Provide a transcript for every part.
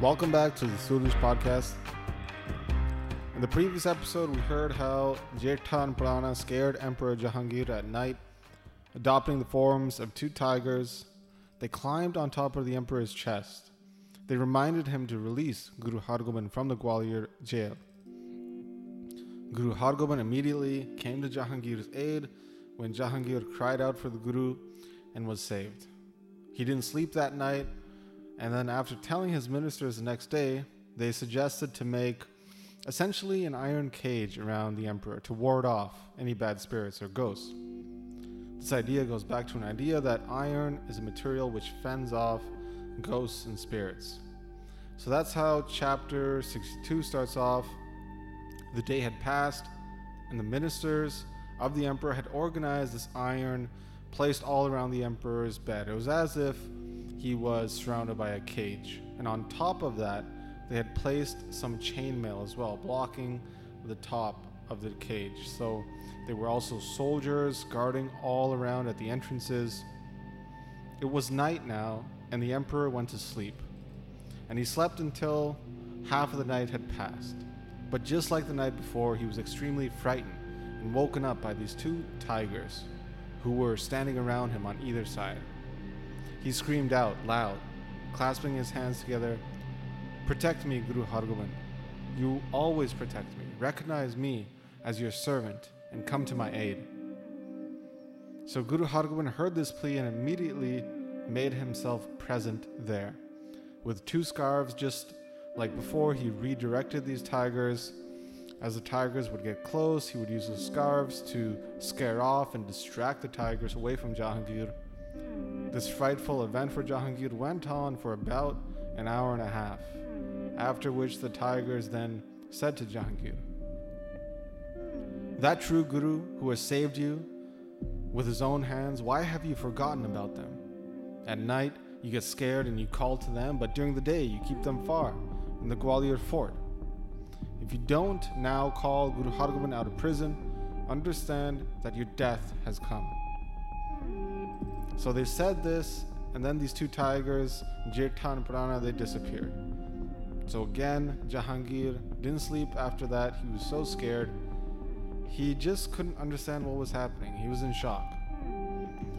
Welcome back to the Sooraj podcast. In the previous episode, we heard how Jethan Prana scared Emperor Jahangir at night, adopting the forms of two tigers. They climbed on top of the emperor's chest. They reminded him to release Guru Hargobind from the Gwalior jail. Guru Hargobind immediately came to Jahangir's aid when Jahangir cried out for the Guru and was saved. He didn't sleep that night and then, after telling his ministers the next day, they suggested to make essentially an iron cage around the emperor to ward off any bad spirits or ghosts. This idea goes back to an idea that iron is a material which fends off ghosts and spirits. So that's how chapter 62 starts off. The day had passed, and the ministers of the emperor had organized this iron placed all around the emperor's bed. It was as if he was surrounded by a cage. And on top of that, they had placed some chainmail as well, blocking the top of the cage. So there were also soldiers guarding all around at the entrances. It was night now, and the emperor went to sleep. And he slept until half of the night had passed. But just like the night before, he was extremely frightened and woken up by these two tigers who were standing around him on either side. He screamed out loud, clasping his hands together, Protect me, Guru Hargobind. You always protect me. Recognize me as your servant and come to my aid. So Guru Hargobind heard this plea and immediately made himself present there. With two scarves, just like before, he redirected these tigers. As the tigers would get close, he would use the scarves to scare off and distract the tigers away from Jahangir. This frightful event for Jahangir went on for about an hour and a half, after which the tigers then said to Jahangir, That true Guru who has saved you with his own hands, why have you forgotten about them? At night, you get scared and you call to them, but during the day, you keep them far in the Gwalior fort. If you don't now call Guru Hargobind out of prison, understand that your death has come. So they said this, and then these two tigers, Jethan and Prana, they disappeared. So again, Jahangir didn't sleep after that. He was so scared. He just couldn't understand what was happening. He was in shock.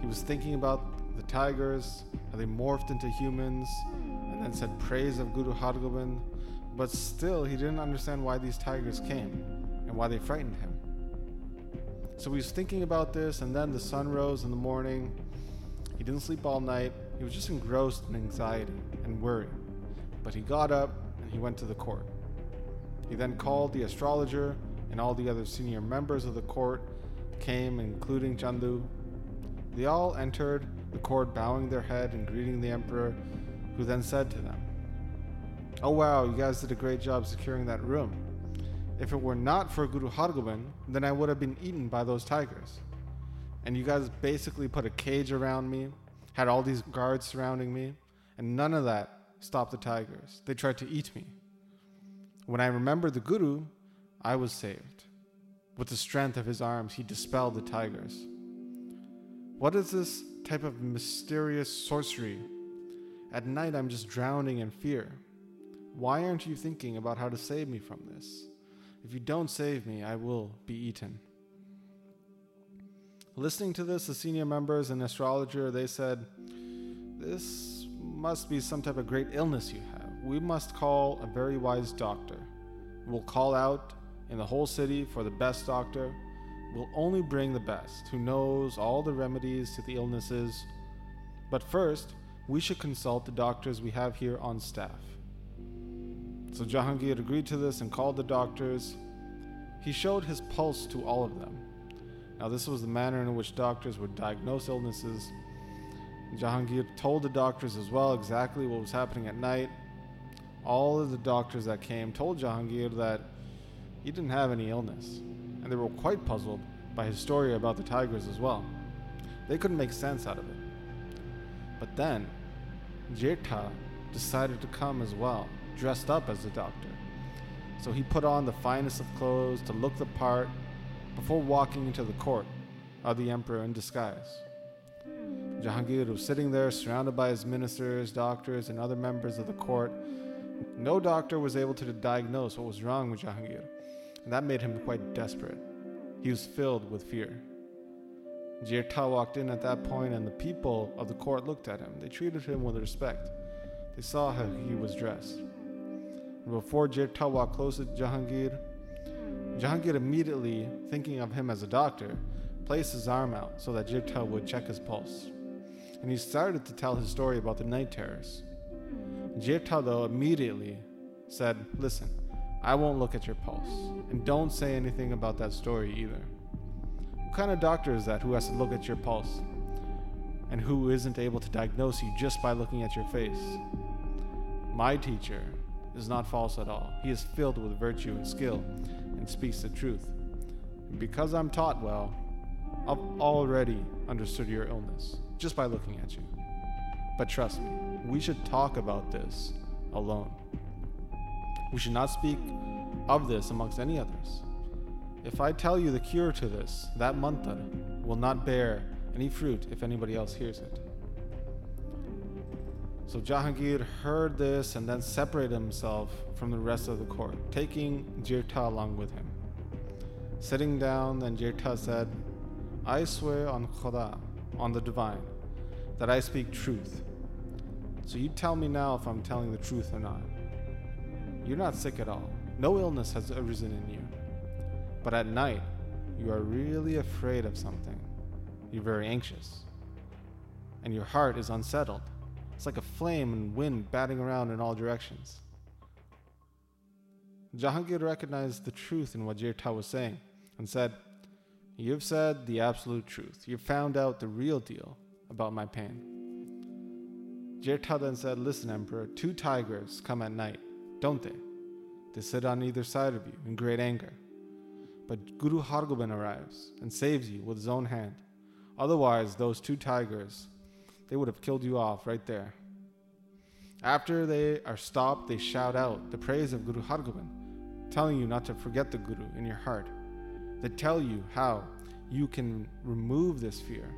He was thinking about the tigers, how they morphed into humans, and then said praise of Guru Hargobind. But still, he didn't understand why these tigers came and why they frightened him. So he was thinking about this, and then the sun rose in the morning. He didn't sleep all night. He was just engrossed in anxiety and worry. But he got up and he went to the court. He then called the astrologer, and all the other senior members of the court came, including Chandu. They all entered the court bowing their head and greeting the emperor, who then said to them, Oh wow, you guys did a great job securing that room. If it were not for Guru Hargobind, then I would have been eaten by those tigers. And you guys basically put a cage around me, had all these guards surrounding me, and none of that stopped the tigers. They tried to eat me. When I remembered the Guru, I was saved. With the strength of his arms, he dispelled the tigers. What is this type of mysterious sorcery? At night, I'm just drowning in fear. Why aren't you thinking about how to save me from this? If you don't save me, I will be eaten. Listening to this, the senior members and astrologer, they said, This must be some type of great illness you have. We must call a very wise doctor. We'll call out in the whole city for the best doctor. We'll only bring the best, who knows all the remedies to the illnesses. But first, we should consult the doctors we have here on staff. So Jahangir agreed to this and called the doctors. He showed his pulse to all of them. Now, this was the manner in which doctors would diagnose illnesses. Jahangir told the doctors as well exactly what was happening at night. All of the doctors that came told Jahangir that he didn't have any illness, and they were quite puzzled by his story about the tigers as well. They couldn't make sense out of it. But then, Jetha decided to come as well, dressed up as a doctor. So he put on the finest of clothes to look the part before walking into the court of the emperor in disguise. Jahangir was sitting there surrounded by his ministers, doctors, and other members of the court. No doctor was able to diagnose what was wrong with Jahangir, and that made him quite desperate. He was filled with fear. Jetha walked in at that point, and the people of the court looked at him. They treated him with respect. They saw how he was dressed. And before Jetha walked close to Jahangir, Jahangir immediately, thinking of him as a doctor, placed his arm out so that Jetha would check his pulse. And he started to tell his story about the night terrors. Jetha, though, immediately said, Listen, I won't look at your pulse, and don't say anything about that story either. What kind of doctor is that who has to look at your pulse and who isn't able to diagnose you just by looking at your face? My teacher is not false at all. He is filled with virtue and skill and speaks the truth. And because I'm taught well, I've already understood your illness just by looking at you. But trust me, we should talk about this alone. We should not speak of this amongst any others. If I tell you the cure to this, that mantra will not bear any fruit if anybody else hears it. So Jahangir heard this and then separated himself from the rest of the court, taking Jetha along with him. Sitting down, then Jetha said, I swear on Khuda, on the divine, that I speak truth. So you tell me now if I'm telling the truth or not. You're not sick at all. No illness has arisen in you. But at night, you are really afraid of something. You're very anxious. And your heart is unsettled. It's like a flame and wind batting around in all directions. Jahangir recognized the truth in what Jetha was saying and said, You've said the absolute truth. You've found out the real deal about my pain. Jetha then said, Listen, Emperor, two tigers come at night, don't they? They sit on either side of you in great anger. But Guru Hargobind arrives and saves you with his own hand. Otherwise, those two tigers, they would have killed you off right there. After they are stopped, they shout out the praise of Guru Hargobind, telling you not to forget the Guru in your heart. They tell you how you can remove this fear.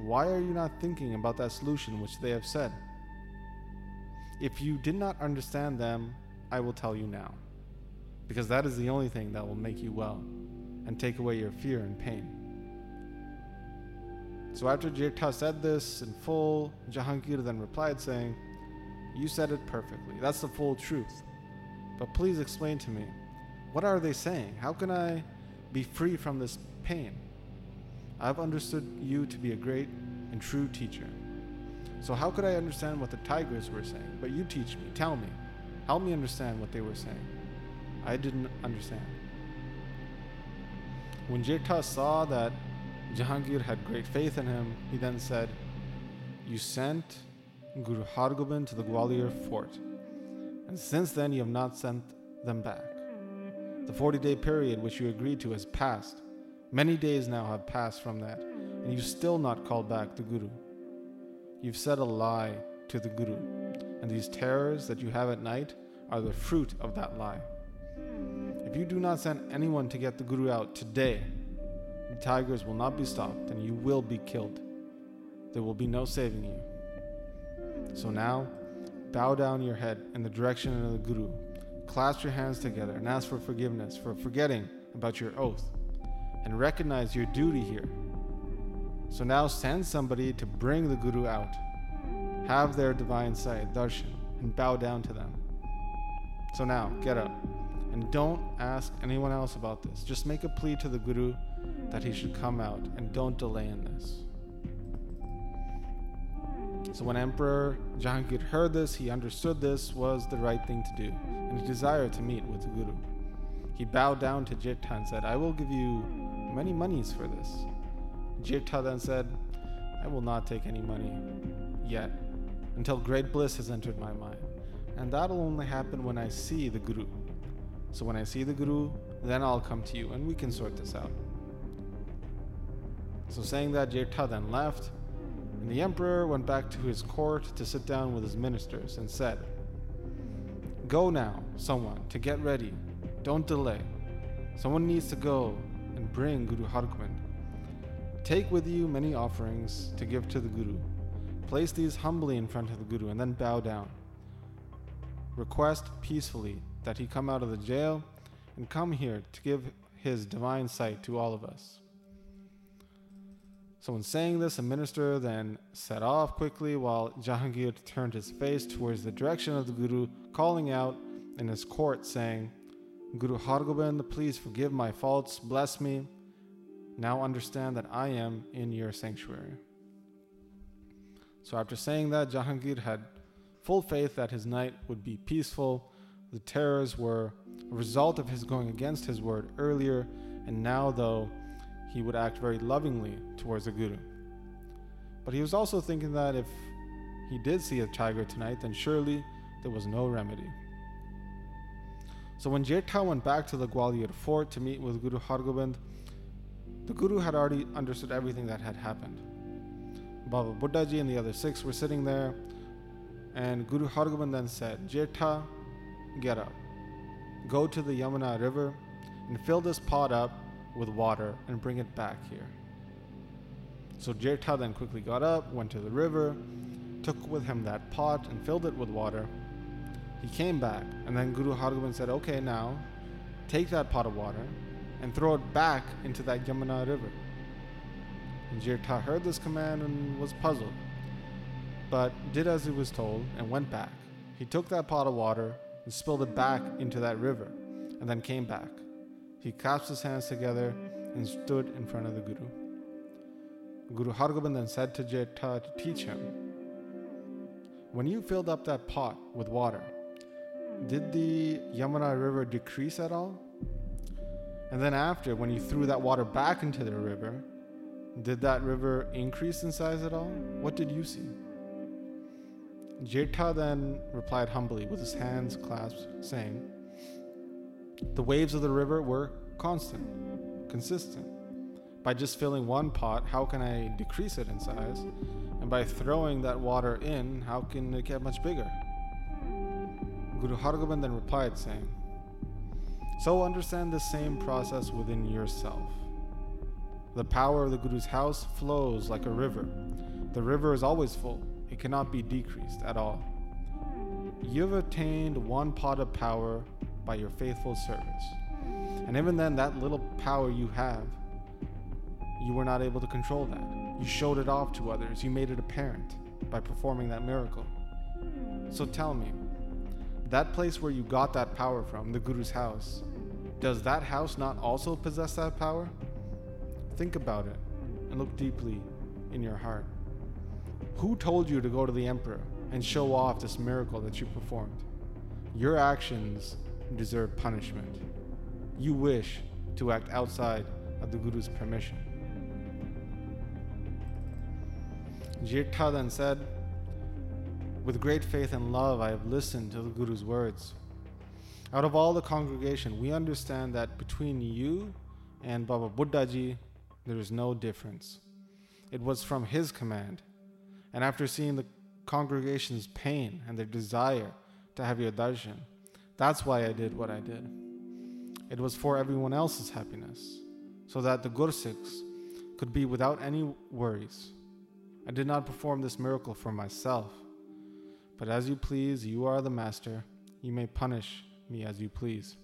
Why are you not thinking about that solution which they have said? If you did not understand them, I will tell you now, because that is the only thing that will make you well and take away your fear and pain. So after Jetha said this in full, Jahangir then replied, saying, You said it perfectly. That's the full truth. But please explain to me, what are they saying? How can I be free from this pain? I've understood you to be a great and true teacher. So how could I understand what the tigers were saying? But you teach me, tell me, help me understand what they were saying. I didn't understand. When Jetha saw that Jahangir had great faith in him, he then said, You sent Guru Hargobind to the Gwalior fort, and since then you have not sent them back. The 40 day period which you agreed to has passed. Many days now have passed from that, and you've still not called back the Guru. You've said a lie to the Guru, and these terrors that you have at night are the fruit of that lie. If you do not send anyone to get the Guru out today, the tigers will not be stopped and you will be killed. There will be no saving you. So now, bow down your head in the direction of the Guru, clasp your hands together, and ask for forgiveness for forgetting about your oath, and recognize your duty here. So now send somebody to bring the Guru out. Have their divine sight, darshan, and bow down to them. So now, get up. And don't ask anyone else about this. Just make a plea to the Guru that he should come out and don't delay in this. So when Emperor Jahangir heard this, he understood this was the right thing to do, and he desired to meet with the Guru. He bowed down to Jetha and said, I will give you many monies for this. Jetha then said, I will not take any money yet, until great bliss has entered my mind, and that'll only happen when I see the Guru. So when I see the Guru, then I'll come to you and we can sort this out. So saying that, Jetha then left, and the emperor went back to his court to sit down with his ministers and said, Go now, someone, to get ready. Don't delay. Someone needs to go and bring Guru Hargobind. Take with you many offerings to give to the Guru. Place these humbly in front of the Guru and then bow down. Request peacefully that he come out of the jail and come here to give his divine sight to all of us. So, in saying this, the minister then set off quickly while Jahangir turned his face towards the direction of the Guru, calling out in his court, saying, Guru Hargobind, please forgive my faults, bless me. Now understand that I am in your sanctuary. So, after saying that, Jahangir had full faith that his night would be peaceful. The terrors were a result of his going against his word earlier, and now, though, he would act very lovingly towards the Guru. But he was also thinking that if he did see a tiger tonight, then surely there was no remedy. So when Jetha went back to the Gwalior fort to meet with Guru Hargobind, the Guru had already understood everything that had happened. Baba Buddhaji and the other six were sitting there, and Guru Hargobind then said, Jetha, get up. Go to the Yamuna river and fill this pot up with water and bring it back here. So Jetha then quickly got up, went to the river, took with him that pot and filled it with water. He came back, and then Guru Hargobind said, Okay, now take that pot of water and throw it back into that Yamuna river. And Jetha heard this command and was puzzled, but did as he was told and went back. He took that pot of water and spilled it back into that river, and then came back. He clasped his hands together and stood in front of the Guru. Guru Hargobind then said to Jetha to teach him When you filled up that pot with water, did the Yamuna River decrease at all? And then, after, when you threw that water back into the river, did that river increase in size at all? What did you see? Jetha then replied humbly with his hands clasped, saying, The waves of the river were constant, consistent. By just filling one pot, how can I decrease it in size? And by throwing that water in, how can it get much bigger? Guru Hargobind then replied, saying, So understand the same process within yourself. The power of the Guru's house flows like a river. The river is always full, it cannot be decreased at all. You've attained one pot of power by your faithful service. And even then, that little power you have, you were not able to control that. You showed it off to others, you made it apparent by performing that miracle. So tell me, that place where you got that power from, the Guru's house, does that house not also possess that power? Think about it and look deeply in your heart. Who told you to go to the emperor and show off this miracle that you performed? Your actions deserve punishment. You wish to act outside of the Guru's permission. Jetha then said, With great faith and love, I have listened to the Guru's words. Out of all the congregation, we understand that between you and Baba Buddhaji, there is no difference. It was from his command. And after seeing the congregation's pain and their desire to have your darshan, that's why I did what I did. It was for everyone else's happiness, so that the Gursikhs could be without any worries. I did not perform this miracle for myself. But as you please, you are the master. You may punish me as you please.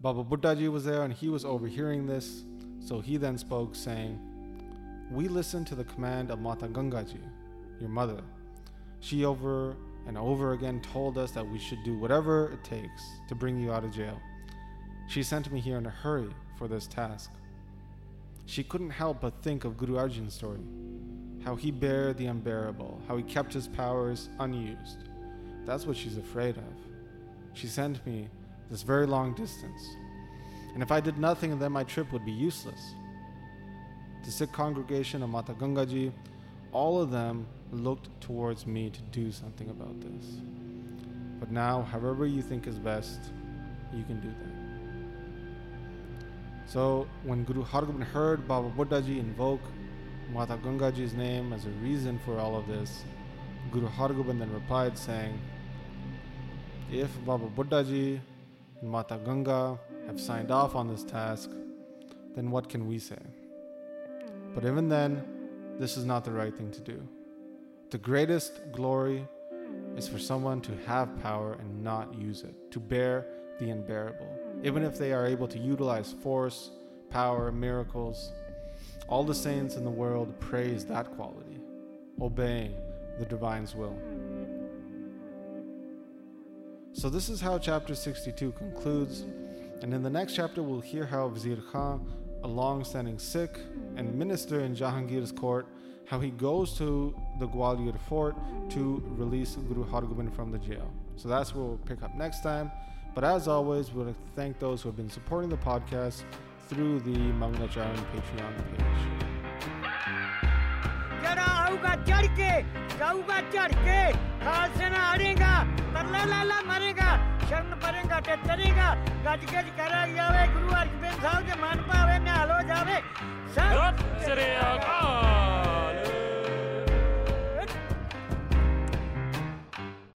Baba Buddhaji was there and he was overhearing this, so he then spoke, saying, We listen to the command of Mata Gangaji, your mother. She over and over again told us that we should do whatever it takes to bring you out of jail. She sent me here in a hurry for this task. She couldn't help but think of Guru Arjan's story how he bare the unbearable, how he kept his powers unused. That's what she's afraid of. She sent me this very long distance. And if I did nothing, then my trip would be useless. The Sikh congregation of Mata Gangaji, all of them looked towards me to do something about this. But now, however you think is best, you can do that. So, when Guru Hargobind heard Baba Buddhaji invoke Mata Gangaji's name as a reason for all of this, Guru Hargobind then replied, saying, if Baba Buddha Ji and Mata Ganga have signed off on this task, then what can we say? But even then, this is not the right thing to do. The greatest glory is for someone to have power and not use it, to bear the unbearable. Even if they are able to utilize force, power, miracles, all the saints in the world praise that quality, obeying the divine's will. So, this is how chapter 62 concludes. And in the next chapter, we'll hear how Vizier Khan, a long standing Sikh and minister in Jahangir's court, how he goes to the Gwalior fort to release Guru Hargobind from the jail. So that's what we'll pick up next time. But as always, we'd like to thank those who have been supporting the podcast through the Manglacharan Patreon page. जाऊँगा चढ़ के जाऊँगा चढ़ के खाल से ना हरेगा तरला लाला मरेगा, शरण परेगा टचरेगा गज गज करा जावे गुरु अर्जन साहब के मन पावे ना हलो जावे। सर।